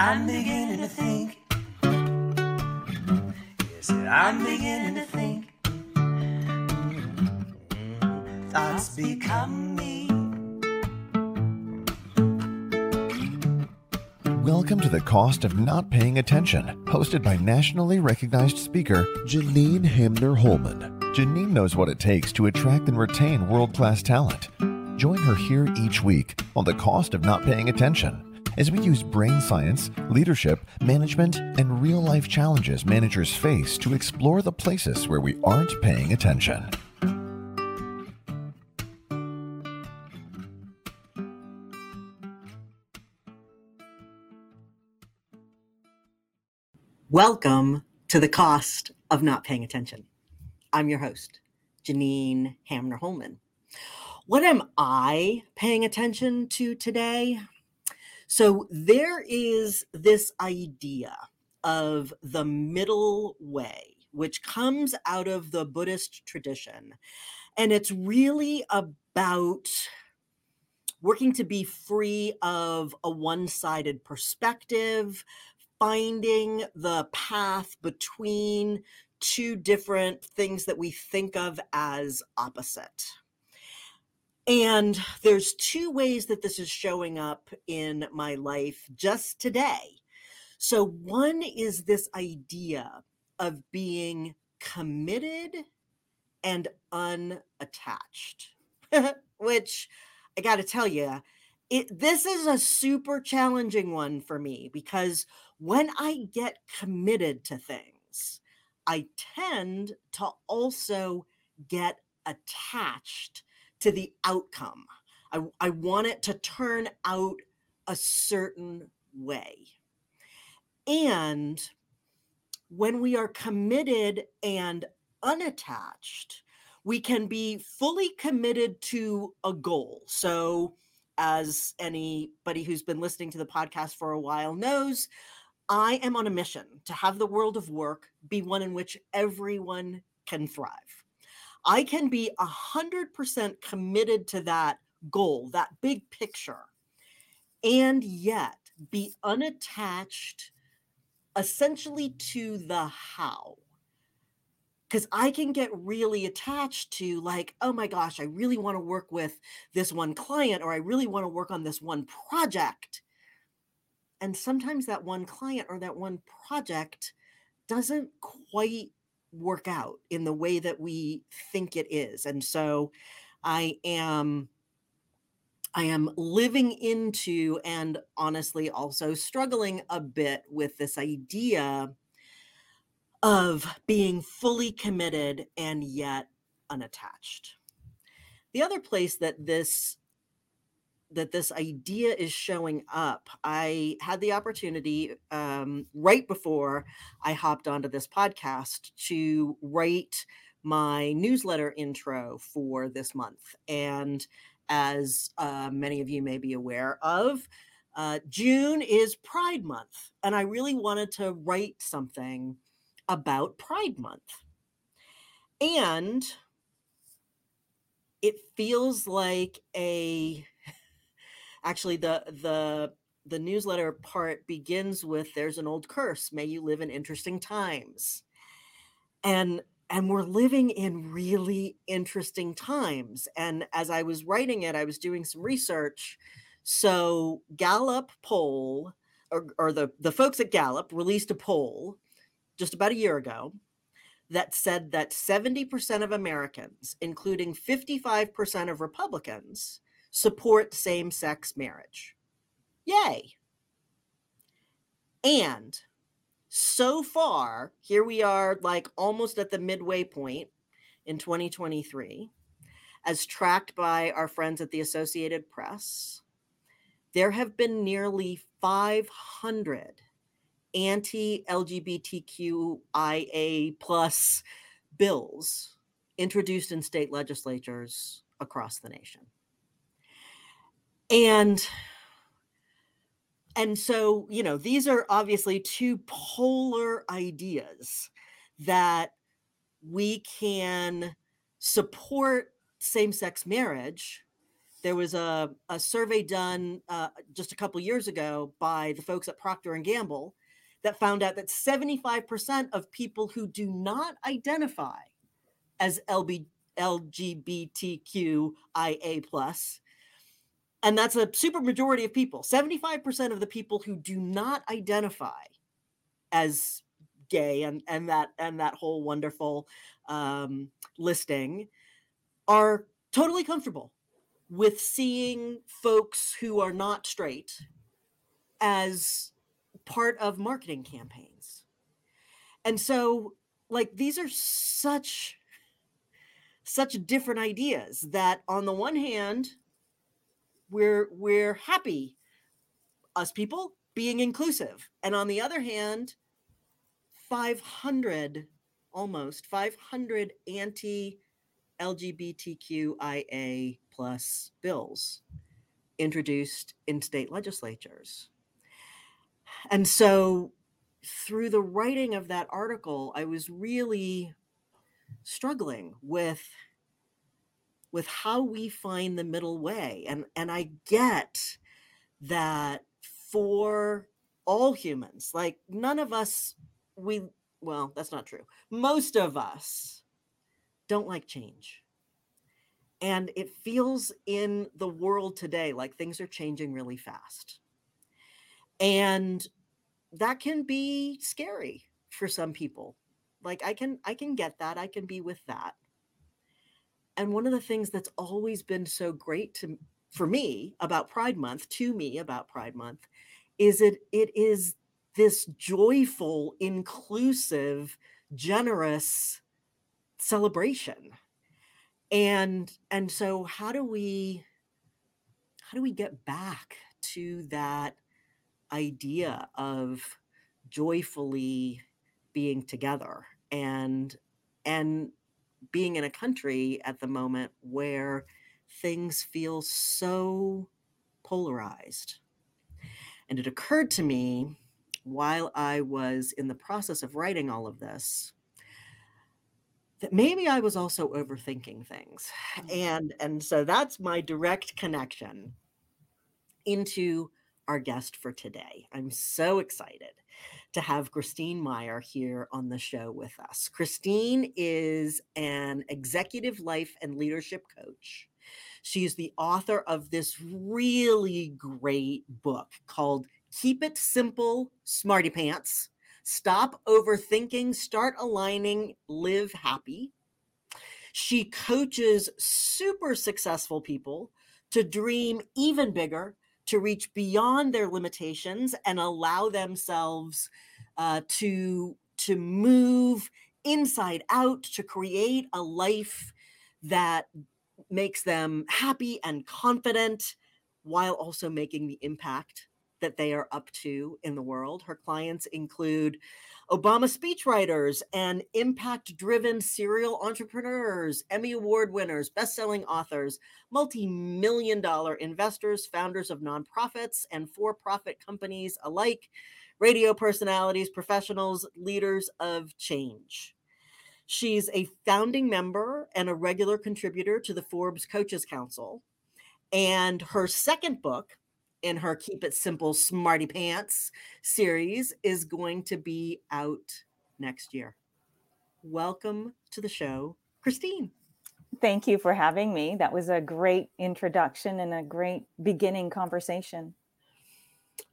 I'm beginning to think. Yes, I'm beginning to think. Thoughts become me. Welcome to The Cost of Not Paying Attention, hosted by nationally recognized speaker Janine Hamner Holman. Janine knows what it takes to attract and retain world class talent. Join her here each week on The Cost of Not Paying Attention as we use brain science, leadership, management, and real life challenges managers face to explore the places where we aren't paying attention. Welcome to the cost of not paying attention. I'm your host, Janine Hamner Holman. What am I paying attention to today? So, there is this idea of the middle way, which comes out of the Buddhist tradition. And it's really about working to be free of a one sided perspective, finding the path between two different things that we think of as opposite. And there's two ways that this is showing up in my life just today. So, one is this idea of being committed and unattached, which I got to tell you, it, this is a super challenging one for me because when I get committed to things, I tend to also get attached to the outcome. I, I want it to turn out a certain way. And when we are committed and unattached, we can be fully committed to a goal. So, as anybody who's been listening to the podcast for a while knows, I am on a mission to have the world of work be one in which everyone can thrive. I can be 100% committed to that goal, that big picture, and yet be unattached essentially to the how. Because I can get really attached to, like, oh my gosh, I really want to work with this one client, or I really want to work on this one project and sometimes that one client or that one project doesn't quite work out in the way that we think it is and so i am i am living into and honestly also struggling a bit with this idea of being fully committed and yet unattached. The other place that this that this idea is showing up. I had the opportunity um, right before I hopped onto this podcast to write my newsletter intro for this month. And as uh, many of you may be aware of, uh, June is Pride Month. And I really wanted to write something about Pride Month. And it feels like a actually the the the newsletter part begins with there's an old curse. May you live in interesting times. And and we're living in really interesting times. And as i was writing it i was doing some research. So gallup poll or, or the the folks at gallup released a poll just about a year ago that said that 70% of americans including 55% of republicans support same sex marriage. Yay. And so far, here we are, like almost at the midway point in 2023, as tracked by our friends at the Associated Press, there have been nearly 500 anti LGBTQIA plus bills introduced in state legislatures across the nation and and so you know these are obviously two polar ideas that we can support same-sex marriage. There was a, a survey done uh, just a couple years ago by the folks at procter and gamble that found out that 75% of people who do not identify as LB, lgbtqia plus and that's a super majority of people 75% of the people who do not identify as gay and and that and that whole wonderful um, listing are totally comfortable with seeing folks who are not straight as part of marketing campaigns. And so like these are such such different ideas that on the one hand we're we're happy us people being inclusive and on the other hand 500 almost 500 anti LGBTQIA plus bills introduced in state legislatures. And so through the writing of that article, I was really struggling with with how we find the middle way. And and I get that for all humans, like none of us we well, that's not true. Most of us don't like change. And it feels in the world today like things are changing really fast. And that can be scary for some people. Like I can I can get that. I can be with that. And one of the things that's always been so great to for me about Pride Month, to me about Pride Month, is it it is this joyful, inclusive, generous celebration. And and so how do we how do we get back to that idea of joyfully being together and and being in a country at the moment where things feel so polarized and it occurred to me while i was in the process of writing all of this that maybe I was also overthinking things. Mm. And and so that's my direct connection into our guest for today. I'm so excited to have Christine Meyer here on the show with us. Christine is an executive life and leadership coach. She's the author of this really great book called Keep It Simple, Smarty Pants Stop overthinking, start aligning, live happy. She coaches super successful people to dream even bigger, to reach beyond their limitations and allow themselves uh, to, to move inside out, to create a life that makes them happy and confident while also making the impact that they are up to in the world. Her clients include Obama speechwriters and impact driven serial entrepreneurs, Emmy Award winners, best selling authors, multi million dollar investors, founders of nonprofits and for profit companies alike, radio personalities, professionals, leaders of change. She's a founding member and a regular contributor to the Forbes Coaches Council. And her second book, in her Keep It Simple Smarty Pants series is going to be out next year. Welcome to the show, Christine. Thank you for having me. That was a great introduction and a great beginning conversation.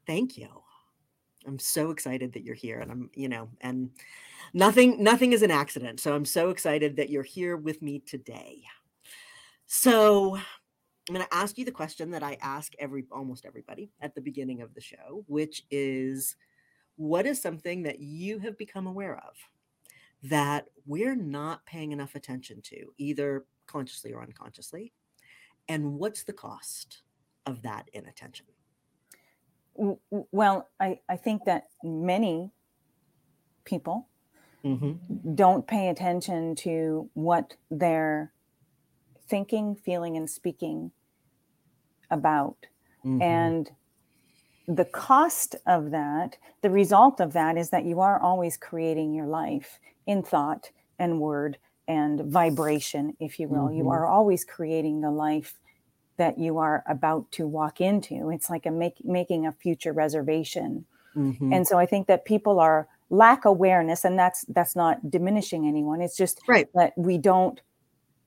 Thank you. I'm so excited that you're here and I'm, you know, and nothing nothing is an accident. So I'm so excited that you're here with me today. So, I'm going to ask you the question that I ask every almost everybody at the beginning of the show, which is what is something that you have become aware of that we're not paying enough attention to, either consciously or unconsciously? And what's the cost of that inattention? Well, I, I think that many people mm-hmm. don't pay attention to what they're thinking, feeling, and speaking about. Mm-hmm. And the cost of that, the result of that is that you are always creating your life in thought and word and vibration, if you will. Mm-hmm. You are always creating the life that you are about to walk into. It's like a make, making a future reservation. Mm-hmm. And so I think that people are lack awareness and that's that's not diminishing anyone. It's just right. that we don't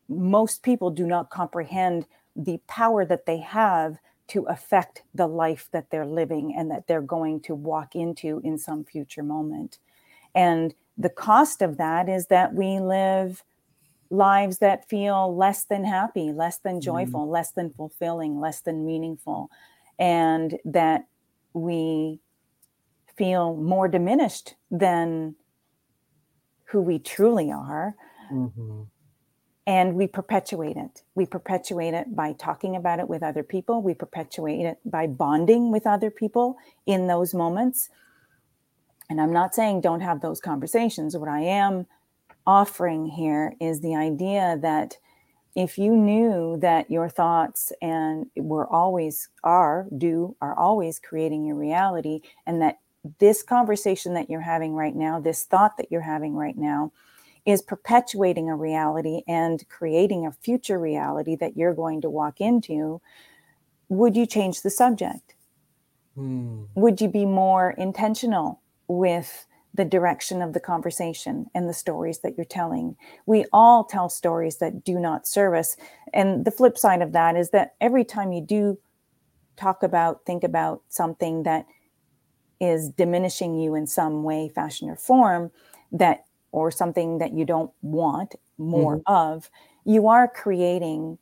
most people do not comprehend the power that they have to affect the life that they're living and that they're going to walk into in some future moment. And the cost of that is that we live lives that feel less than happy, less than mm-hmm. joyful, mm. less than fulfilling, less than meaningful, and that we feel more diminished than who we truly are. Mm-hmm. And we perpetuate it. We perpetuate it by talking about it with other people. We perpetuate it by bonding with other people in those moments. And I'm not saying don't have those conversations. What I am offering here is the idea that if you knew that your thoughts and were always are do are always creating your reality and that this conversation that you're having right now this thought that you're having right now is perpetuating a reality and creating a future reality that you're going to walk into would you change the subject mm. would you be more intentional with the direction of the conversation and the stories that you're telling. We all tell stories that do not serve us. And the flip side of that is that every time you do talk about, think about something that is diminishing you in some way, fashion, or form, that or something that you don't want more mm-hmm. of, you are creating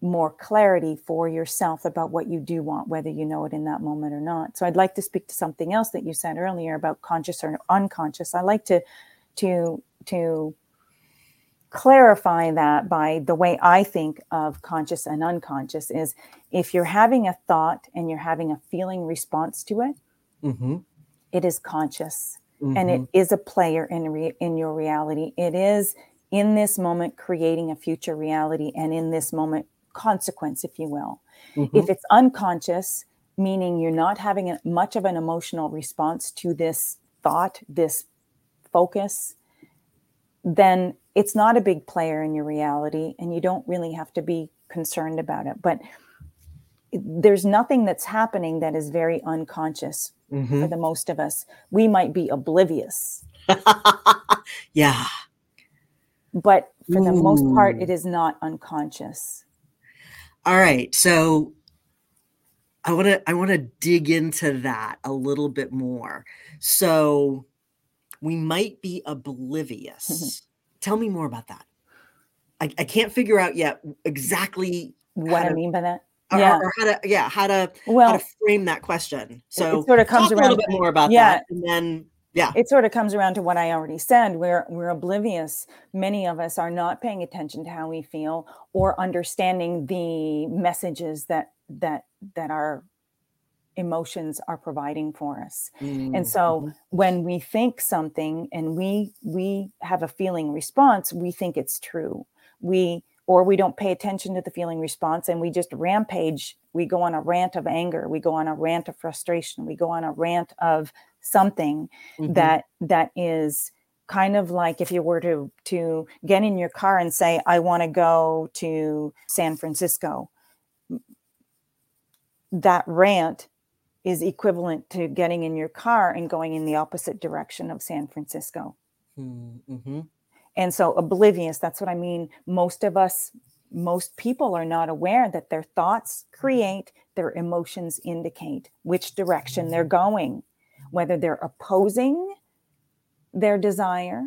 more clarity for yourself about what you do want, whether you know it in that moment or not. So I'd like to speak to something else that you said earlier about conscious or unconscious. I like to to to clarify that by the way I think of conscious and unconscious is if you're having a thought and you're having a feeling response to it, mm-hmm. it is conscious mm-hmm. and it mm-hmm. a player in re- in your reality. It is in this moment creating a future reality and in this moment consequence, if you will. Mm-hmm. If it's unconscious, meaning you're not having a, much of an emotional response to this thought, this focus, then it's not a big player in your reality and you don't really have to be concerned about it. But there's nothing that's happening that is very unconscious mm-hmm. for the most of us. We might be oblivious. yeah. But for Ooh. the most part, it is not unconscious. All right. So I want to I want to dig into that a little bit more. So we might be oblivious. Tell me more about that. I, I can't figure out yet exactly what I mean by that. Or, yeah. or, how to yeah how to well how to frame that question. So it sort of comes around a little bit more about yeah. that, and then yeah it sort of comes around to what i already said we're we're oblivious many of us are not paying attention to how we feel or understanding the messages that that that our emotions are providing for us mm-hmm. and so when we think something and we we have a feeling response we think it's true we or we don't pay attention to the feeling response and we just rampage we go on a rant of anger we go on a rant of frustration we go on a rant of something mm-hmm. that that is kind of like if you were to to get in your car and say i want to go to san francisco that rant is equivalent to getting in your car and going in the opposite direction of san francisco mm-hmm. And so oblivious that's what i mean most of us most people are not aware that their thoughts create their emotions indicate which direction they're going whether they're opposing their desire,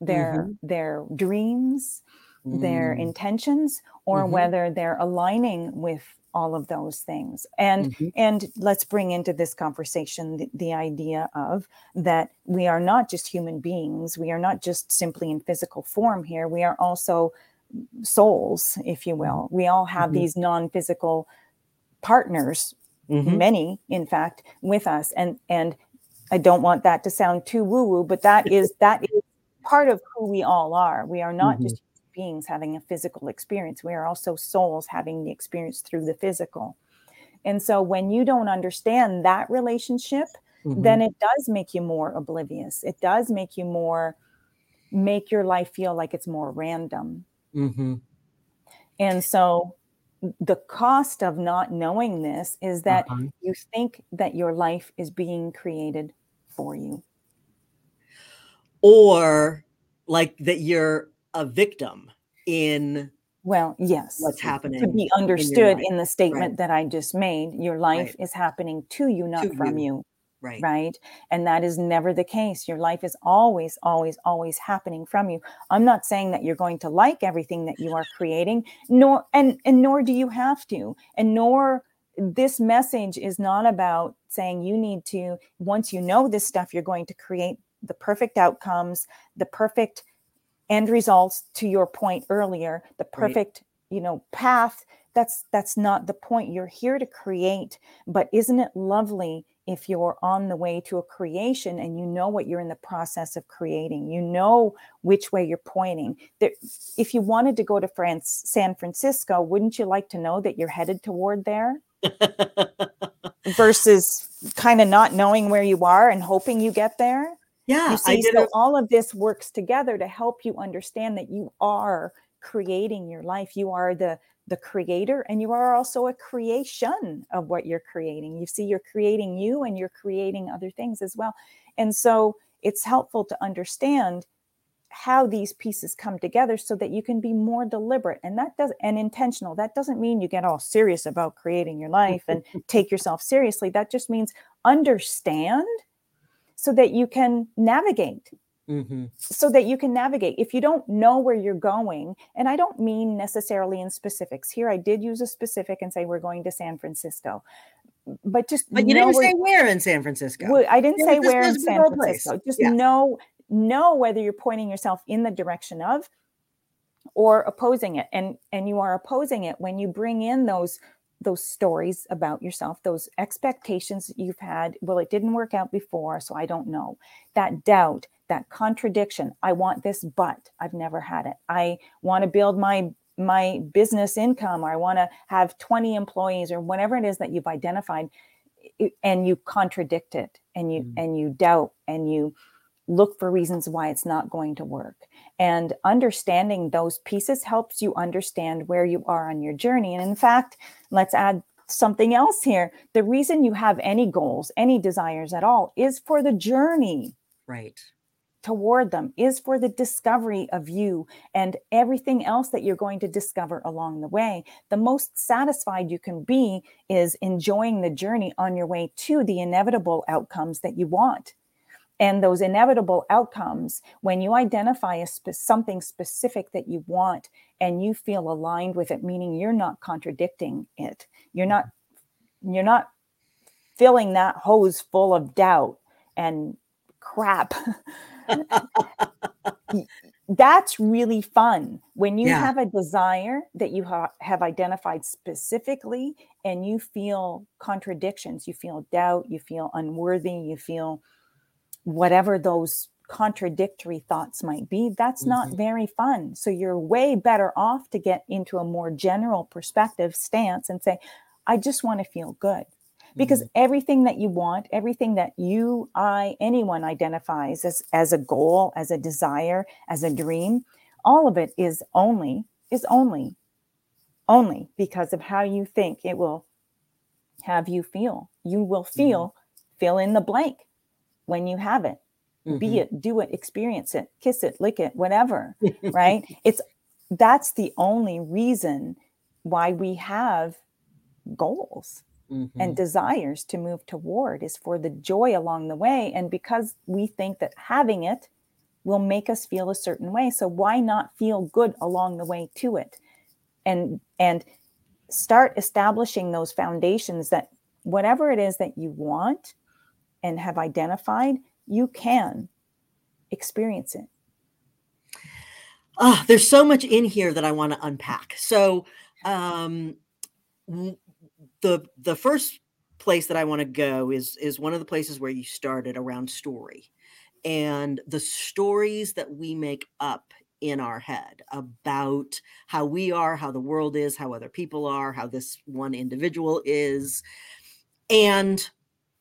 their mm-hmm. their dreams, mm. their intentions, or mm-hmm. whether they're aligning with all of those things and mm-hmm. and let's bring into this conversation the, the, idea of that we are not just human beings we are not just simply in physical form here we are also souls if you will we all have mm-hmm. these non-physical partners mm-hmm. many in fact with us and and I don't want that to sound too woo woo, but that is that is part of who we all are. We are not mm-hmm. just beings having a physical experience. We are also souls having the experience through the physical. And so when you don't understand that relationship, mm-hmm. then it does make you more oblivious. It does make you more make your life feel like it's more random. Mm-hmm. And so the cost of not knowing this is that Uh-huh. you think that your life is being created for you. or like that you're a victim in Well, yes. what's happening To be understood life. in the statement that I just made, your life Right. is happening to you, not To from you. you. right right? And that is never the case. Your life is always, always, always happening from you. I'm not saying that you're going to like everything that you are creating, nor and and nor do you have to, and nor this message is not about saying you need to once you know this stuff you're going to create the perfect outcomes the perfect end results to your point earlier the Right. perfect you know path that's that's not the point. You're here to create but isn't it lovely if you're on the way to a creation and you know what you're in the process of creating? You know which way you're pointing. There, if you wanted to go to france san francisco wouldn't you like to know that you're headed toward there? Versus kind of not knowing where you are and hoping you get there yeah you i see did so all of this works together to help you understand that you are creating your life. You are the the creator and you are also a creation of what you're creating. You see you're creating you and you're creating other things as well. And so it's helpful to understand how these pieces come together so that you can be more deliberate and that does and intentional. That doesn't mean you get all serious about creating your life and take yourself seriously. That just means understand so that you can navigate Mhm. so that you can navigate if you don't know where you're going and i don't mean necessarily in specifics here i did use a specific and say we're going to san francisco but just but you know didn't where- say where in san francisco well, I didn't San say where in San old place. Francisco. Just Yeah. know know whether you're pointing yourself in the direction of or opposing it. And and you are opposing it when you bring in those those stories about yourself, those expectations you've had. Well, it didn't work out before, so I don't know. That doubt, that contradiction. I want this, but I've never had it. I want to build my my business income or I want to have 20 employees or whatever it is that you've identified and you contradict it and you Mm. and you doubt and you look for reasons why it's not going to work and understanding those pieces helps you understand where you are on your journey and in fact let's add something else here the reason you have any goals any desires at all is for the journey right toward them is for the discovery of you and everything else that you're going to discover along the way. The most satisfied you can be is enjoying the journey on your way to the inevitable outcomes that you want. And those inevitable outcomes, when you identify a spe- something specific that you want and you feel aligned with it, meaning you're not contradicting it, you're not, you're not filling that hose full of doubt and crap. That's really fun when you Yeah. have a desire that you ha- have identified specifically and you feel contradictions, you feel doubt, you feel unworthy, you feel whatever those contradictory thoughts might be. That's not Mhm. very fun. So you're way better off to get into a more general perspective stance and say, I just want to feel good because everything that you want everything that you i anyone identifies as as a goal as a desire as a dream all of it is only is only only because of how you think it will have you feel you will feel fill in the blank when you have it be Mhm. it do it experience it kiss it lick it whatever right it's that's the only reason why we have goals Mhm. and desires to move toward is for the joy along the way and because we think that having it will make us feel a certain way so why not feel good along the way to it and and start establishing those foundations that whatever it is that you want and have identified you can experience it Ah, there's so much in here that I want to unpack. So, um, the the first place that I want to go is is one of the places where you started around story, and the stories that we make up in our head about how we are, how the world is, how other people are, how this one individual is, and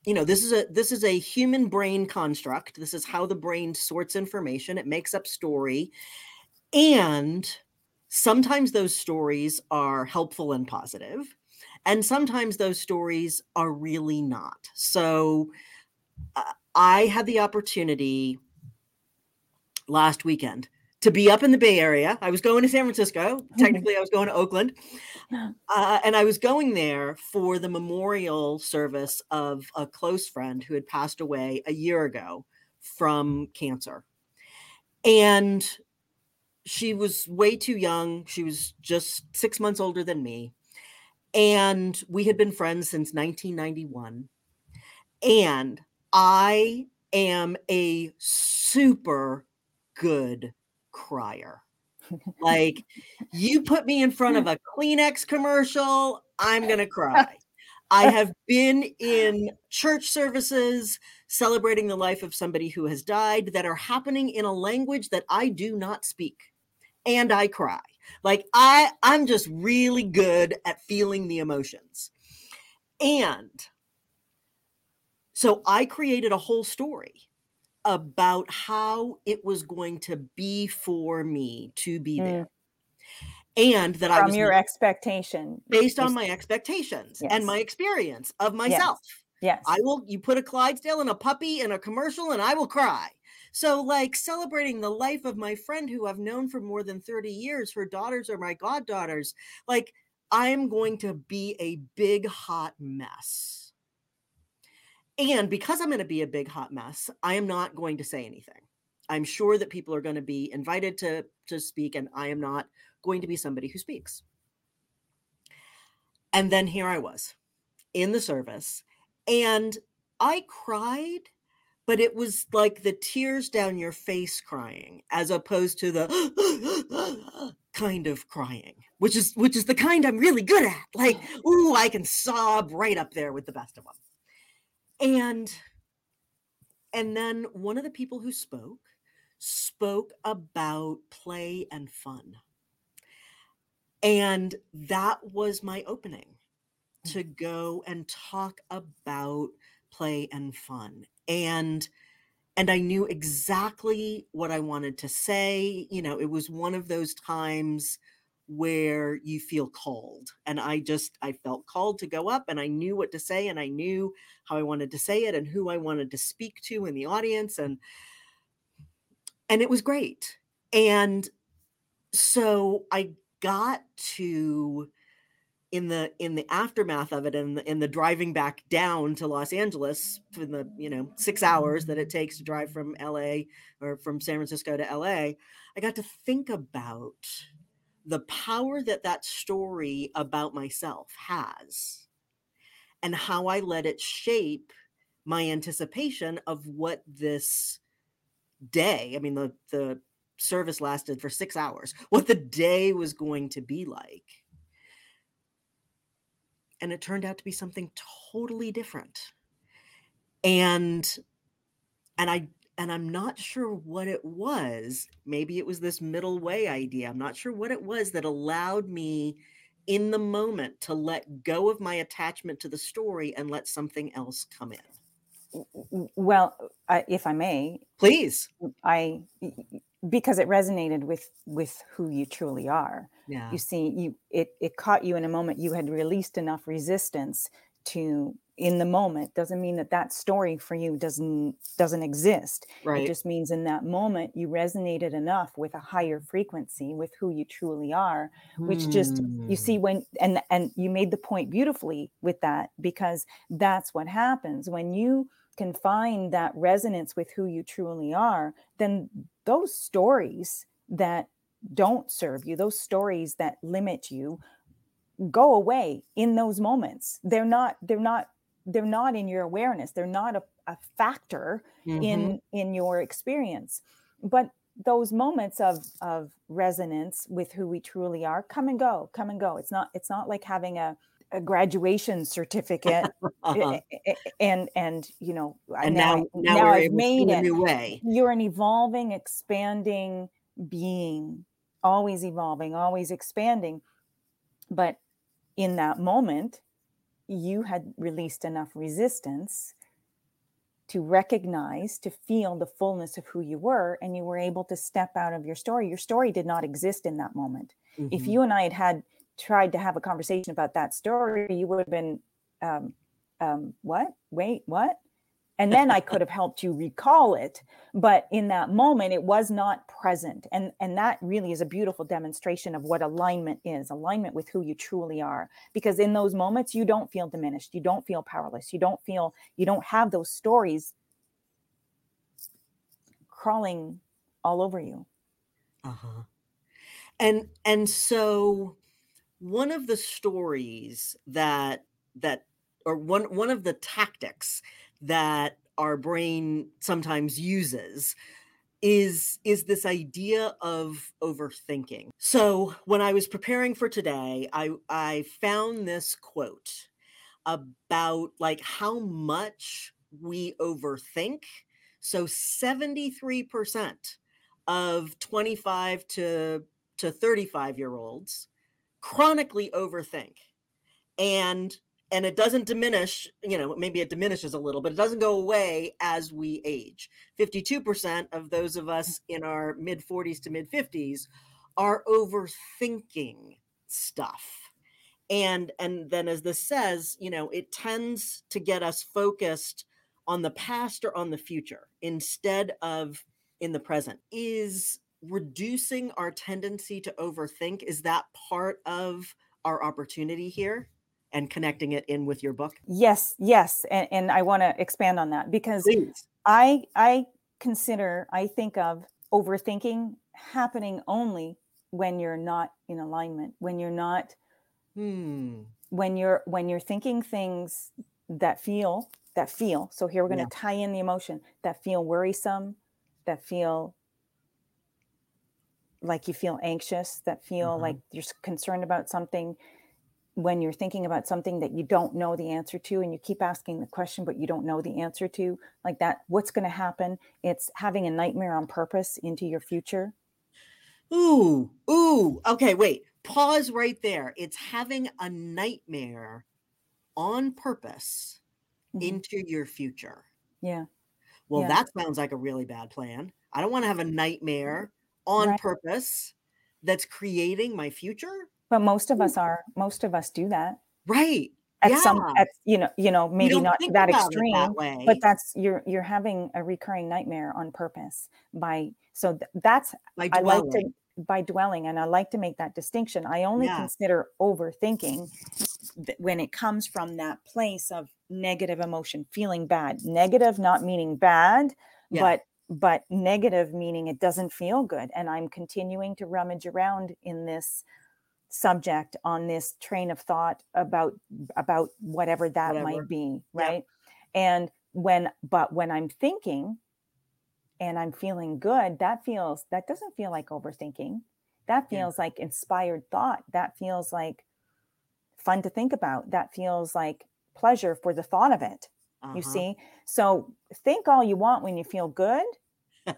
you know this is a this is a human brain construct. This is how the brain sorts information. It makes up story and sometimes those stories are helpful and positive, and sometimes those stories are really not. So uh, I had the opportunity last weekend to be up in the Bay Area. I was going to San Francisco. Technically, I was going to Oakland. Uh, and I was going there for the memorial service of a close friend who had passed away a year ago from cancer. And she was way too young. She was just six months older than me. And we had been friends since 1991. And I am a super good crier. like, you put me in front of a Kleenex commercial, I'm going to cry. I have been in church services celebrating the life of somebody who has died that are happening in a language that I do not speak and I cry. Like I I'm just really good at feeling the emotions. And so I created a whole story about how it was going to be for me to be mm. there. And that From I was your expectation based on my expectations yes. and my experience of myself. Yes. yes. I will you put a Clydesdale and a puppy in a commercial and I will cry. So, like celebrating the life of my friend who I've known for more than 30 years, her daughters are my goddaughters. Like, I'm going to be a big hot mess. And because I'm going to be a big hot mess, I am not going to say anything. I'm sure that people are going to be invited to, to speak, and I am not going to be somebody who speaks. And then here I was in the service, and I cried but it was like the tears down your face crying as opposed to the kind of crying which is which is the kind i'm really good at like oh. ooh i can sob right up there with the best of them and and then one of the people who spoke spoke about play and fun and that was my opening to mm. go and talk about play and fun and and I knew exactly what I wanted to say. You know, it was one of those times where you feel called. And I just, I felt called to go up and I knew what to say and I knew how I wanted to say it and who I wanted to speak to in the audience. And, and it was great. And so I got to in the in the aftermath of it and in, in the driving back down to Los Angeles in the you know six hours that it takes to drive from LA or from San Francisco to LA, I got to think about the power that that story about myself has and how I let it shape my anticipation of what this day, I mean the the service lasted for 6 hours, what the day was going to be like. And it turned out to be something totally different. And and i and i'm not sure what it was maybe it was this middle way idea i'm not sure what it was that allowed me in the moment to let go of my attachment to the story and let something else come in. Well if i may please. i because it resonated with with who you truly are. Yeah. you see you it it caught you in a moment you had released enough resistance to in the moment doesn't mean that that story for you doesn't doesn't exist right. it just means in that moment you resonated enough with a higher frequency with who you truly are which just you see hmm. when and and you made the point beautifully with that because that's what happens when you can find that resonance with who you truly are, then those stories that don't serve you, those stories that limit you, go away in those moments. They're not, they're not, they're not in your awareness. They're not a, a factor mm-hmm. in in your experience. But those moments of of resonance with who we truly are come and go, come and go. It's not, it's not like having a a graduation certificate uh-huh. and and you know and now now, now, now I've made it new way. You're an evolving, expanding being, always evolving, always expanding. But in that moment, you had released enough resistance to recognize, to feel the fullness of who you were, and you were able to step out of your story. Your story did not exist in that moment. Mm-hmm. If you and I had had tried to have a conversation about that story, you would have been, um, um, what? Wait, what? And then i could have helped you recall it but in that moment it was not present. And and that really is a beautiful demonstration of what alignment is alignment with who you truly are. Because in those moments you don't feel diminished. You don't feel powerless. You don't feel you don't have those stories crawling all over you. Uh-huh. And and so one of the stories that that or one one of the tactics that our brain sometimes uses is is this idea of overthinking. So when I was preparing for today, I I found this quote about like how much we overthink. So 73% of 25 to to 35 year olds chronically overthink. And and it doesn't diminish you know maybe it diminishes a little but it doesn't go away as we age. 52% of those of us mm-hmm. in our mid 40s to mid 50s are overthinking stuff. And and then as this says you know it tends to get us focused on the past or on the future instead of in the present. Is reducing our tendency to overthink is that part of our opportunity here and connecting it in with your book? Yes, yes, and, and I want to expand on that because Please. I I consider I think of overthinking happening only when you're not in alignment, when you're not hmm. when you're when you're thinking things that feel that feel. So here we're going to yeah. tie in the emotion that feel worrisome, that feel like you feel anxious, that feel mm-hmm. like you're concerned about something when you're thinking about something that you don't know the answer to and you keep asking the question but you don't know the answer to like that what's going to happen? It's having a nightmare on purpose into your future. Ooh ooh okay wait pause right there. It's having a nightmare on purpose mm-hmm. into your future. Yeah well yeah. that sounds like a really bad plan. I don't want to have a nightmare on right. purpose that's creating my future but most of us are most of us do that. Right. At yeah. some at you know you know maybe not that extreme that but that's you're you're having a recurring nightmare on purpose by so th- that's by i like to by dwelling and i like to make that distinction. I only yeah. consider overthinking th- when it comes from that place of negative emotion feeling bad. Negative not meaning bad yeah. but but negative meaning it doesn't feel good and i'm continuing to rummage around in this subject on this train of thought about about whatever that whatever. might be right yeah. and when but when i'm thinking and i'm feeling good that feels that doesn't feel like overthinking that feels yeah. like inspired thought that feels like fun to think about that feels like pleasure for the thought of it uh-huh. you see so think all you want when you feel good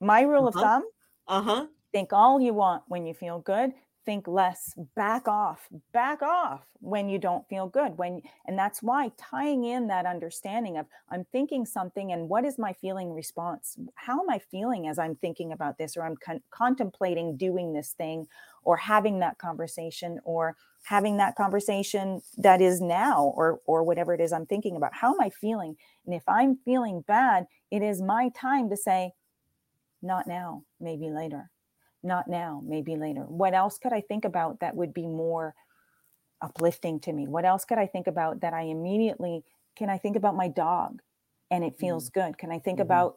my rule uh-huh. of thumb uh-huh think all you want when you feel good think less back off back off when you don't feel good when and that's why tying in that understanding of i'm thinking something and what is my feeling response? How am i feeling as i'm thinking about this or i'm con- contemplating doing this thing or having that conversation or having that conversation that is now or or whatever it is i'm thinking about? How am i feeling? And if i'm feeling bad it is my time to say not now maybe later not now, maybe later. What else could I think about that would be more uplifting to me? What else could I think about that I immediately can I think about my dog and it feels mm-hmm. good? Can I think mm-hmm. about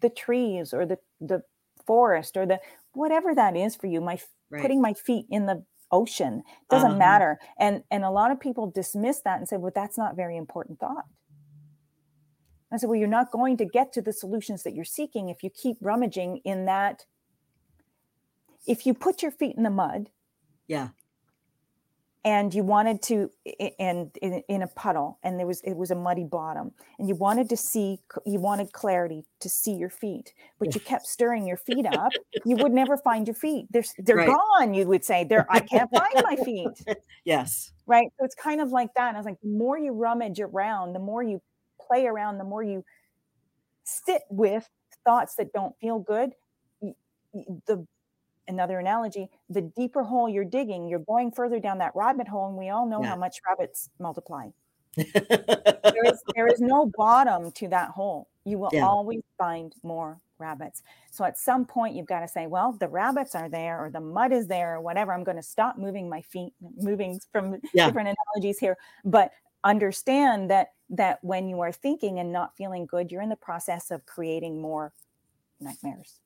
the trees or the the forest or the whatever that is for you? My right. putting my feet in the ocean doesn't uh-huh. matter. And and a lot of people dismiss that and say, well, that's not very important thought. I said, well, you're not going to get to the solutions that you're seeking if you keep rummaging in that if you put your feet in the mud yeah. and you wanted to and in, in, a puddle and there was it was a muddy bottom and you wanted to see you wanted clarity to see your feet but you kept stirring your feet up you would never find your feet. They're they're right. gone you would say. They're i can't find my feet. Yes. Right? So it's kind of like that and i was like the more you rummage around the more you play around the more you sit with thoughts that don't feel good, the another analogy, the deeper hole you're digging, you're going further down that rabbit hole, and we all know Yeah. how much rabbits multiply. There is there is no bottom to that hole. You will Yeah. always find more rabbits. So at some point you've got to say, well, the rabbits are there or the mud is there or whatever. I'm going to stop moving my feet, moving from Yeah. different analogies here, but understand that that when you are thinking and not feeling good, you're in the process of creating more nightmares.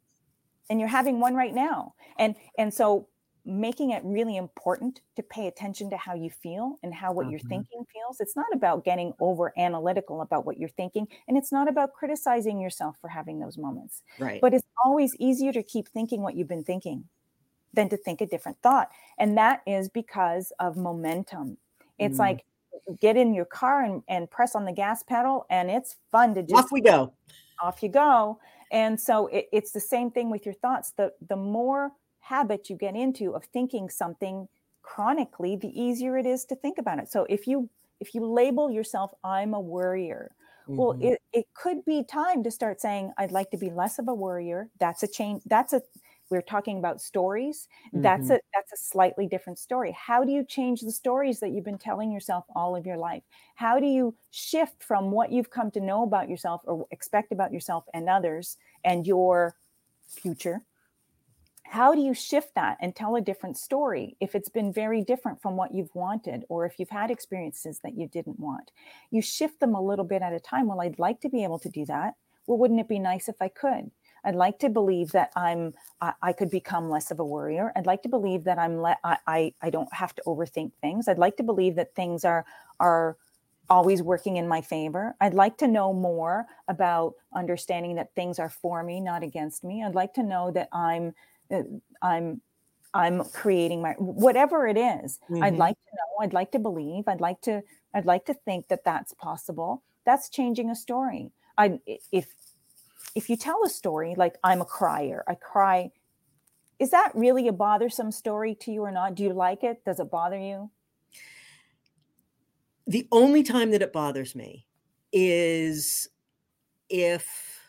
And you're having one right now. And and so making it really important to pay attention to how you feel and how what you're Mhm. thinking feels. It's not about getting over analytical about what you're thinking and it's not about criticizing yourself for having those moments. right. But it's always easier to keep thinking what you've been thinking than to think a different thought. And that is because of momentum. It's Mm. like get in your car and, and press on the gas pedal, and it's fun to just Off we go. off you go. And so it, it's the same thing with your thoughts. The the more habit you get into of thinking something chronically, the easier it is to think about it. So if you if you label yourself, I'm a worrier, well, Mhm. it, it could be time to start saying, I'd like to be less of a worrier. That's a change. That's a we're talking about stories. That's Mhm. a that's a slightly different story. How do you change the stories that you've been telling yourself all of your life? How do you shift from what you've come to know about yourself or expect about yourself and others and your future? How do you shift that and tell a different story if it's been very different from what you've wanted or if you've had experiences that you didn't want? You shift them a little bit at a time. Well, I'd like to be able to do that. Well, wouldn't it be nice if I could? I'd like to believe that I'm I, I could become less of a worrier. I'd like to believe that I'm le- I, I I don't have to overthink things. I'd like to believe that things are are always working in my favor. I'd like to know more about understanding that things are for me, not against me. I'd like to know that I'm I'm I'm creating my whatever it is. I'd Mhm. like to know. I'd like to believe. I'd like to. I'd like to think that that's possible. That's changing a story. I if if you tell a story like I'm a crier, I cry. Is that really a bothersome story to you or not? Do you like it? Does it bother you? the only time that it bothers me is if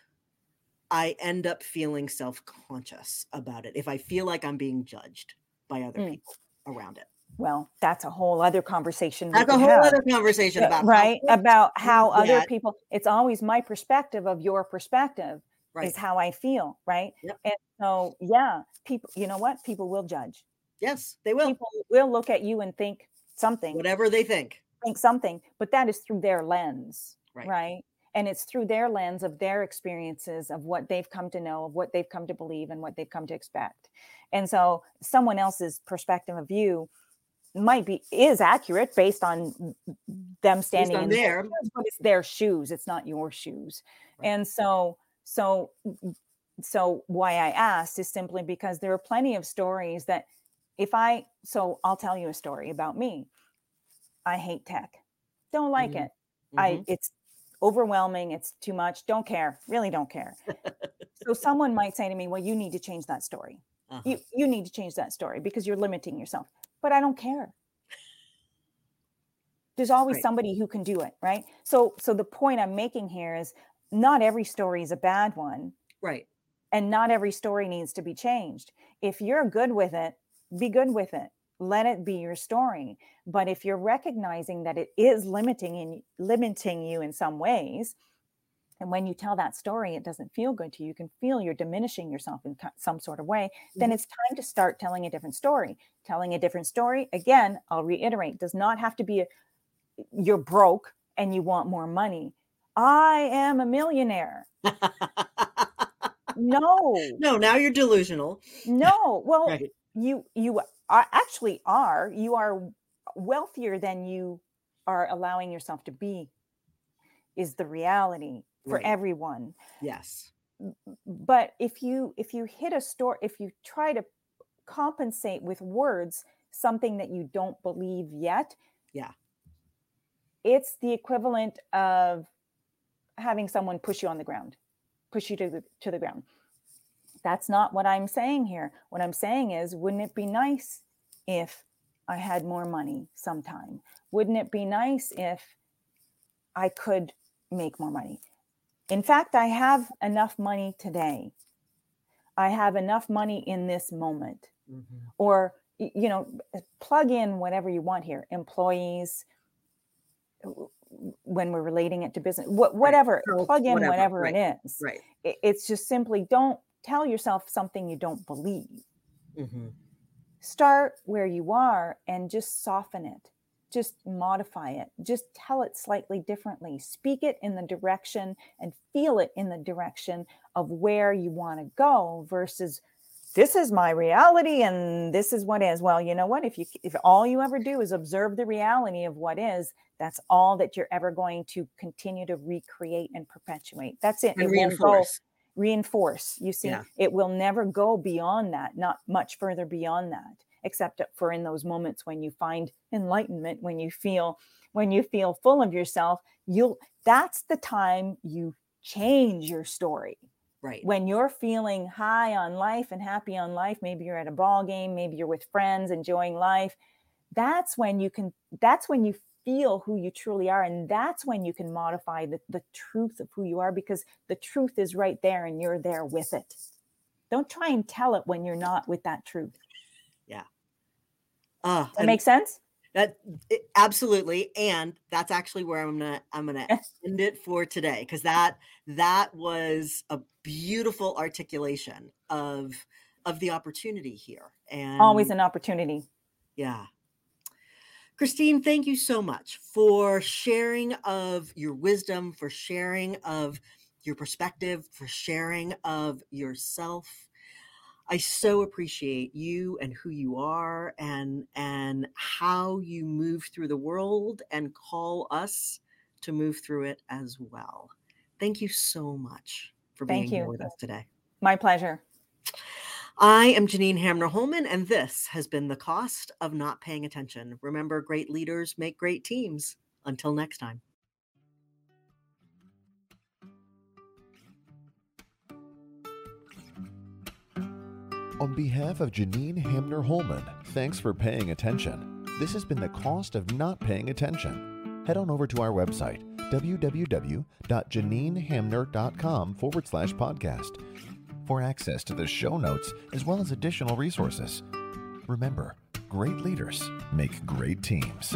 I end up feeling self conscious about it, if I feel like I'm being judged by other Mm. people around it. Well, that's a whole other conversation. That's a whole have. other conversation uh, about how right much about how other that- people it's always my perspective of your perspective right. is how i feel right Yep. and so yeah people you know what people will judge Yes, they will. people will look at you and think something Whatever they think. think something but that is through their lens Right. right, and it's through their lens of their experiences of what they've come to know of what they've come to believe and what they've come to expect and so someone else's perspective of you might be is accurate based on them standing on in their shoes, but it's their shoes it's not your shoes Right. and so so so why i asked is simply because there are plenty of stories that if i so i'll tell you a story about me i hate tech don't like Mhm. it i Mhm. it's overwhelming it's too much don't care really don't care so someone might say to me well you need to change that story Uh-huh. you you need to change that story because you're limiting yourself but i don't care. There's always Right. somebody who can do it right? So so the point i'm making here is not every story is a bad one Right. and not every story needs to be changed. If you're good with it be good with it. Let it be your story. But if you're recognizing that it is limiting in limiting you in some ways and when you tell that story it doesn't feel good to you you can feel you're diminishing yourself in some sort of way then Mhm. it's time to start telling a different story telling a different story again i'll reiterate does not have to be a, you're broke and you want more money i am a millionaire no no, now you're delusional. no well Right. you you are actually are you are wealthier than you are allowing yourself to be is the reality for Right. everyone Yes. but if you if you hit a store if you try to compensate with words something that you don't believe yet Yeah. it's the equivalent of having someone push you on the ground push you to the to the ground that's not what i'm saying here what i'm saying is wouldn't it be nice if i had more money sometime wouldn't it be nice if i could make more money In fact, I have enough money today. I have enough money in this moment. Mm-hmm. Or, you know, plug in whatever you want here employees, when we're relating it to business, whatever, right. plug in whatever, whatever right. it is. Right. It's just simply don't tell yourself something you don't believe. Mm-hmm. Start where you are and just soften it just modify it. Just tell it slightly differently. Speak it in the direction and feel it in the direction of where you want to go versus this is my reality and this is what is. Well you know what? If you if all you ever do is observe the reality of what is that's all that you're ever going to continue to recreate and perpetuate. That's it, and it reinforce. reinforce. You see yeah. it will never go beyond that not much further beyond that except for in those moments when you find enlightenment when you feel when you feel full of yourself you'll that's the time you change your story. Right. When you're feeling high on life and happy on life maybe you're at a ball game maybe you're with friends enjoying life that's when you can that's when you feel who you truly are and that's when you can modify the, the truth of who you are because the truth is right there and you're there with it. Don't try and tell it when you're not with that truth uh, that makes sense. That it, absolutely, and that's actually where I'm gonna I'm gonna end it for today because that that was a beautiful articulation of of the opportunity here, and always an opportunity. Yeah, Christine, thank you so much for sharing of your wisdom, for sharing of your perspective, for sharing of yourself I so appreciate you and who you are and and how you move through the world and call us to move through it as well. Thank you so much for being here with us today. My pleasure. I am Janine Hamner Holman, and this has been The Cost of Not Paying Attention. Remember, great leaders make great teams. Until next time. On behalf of Janine Hamner Holman, thanks for paying attention. This has been the cost of not paying attention. Head on over to our website, www.janinehamner.com forward slash podcast, for access to the show notes as well as additional resources. Remember, great leaders make great teams.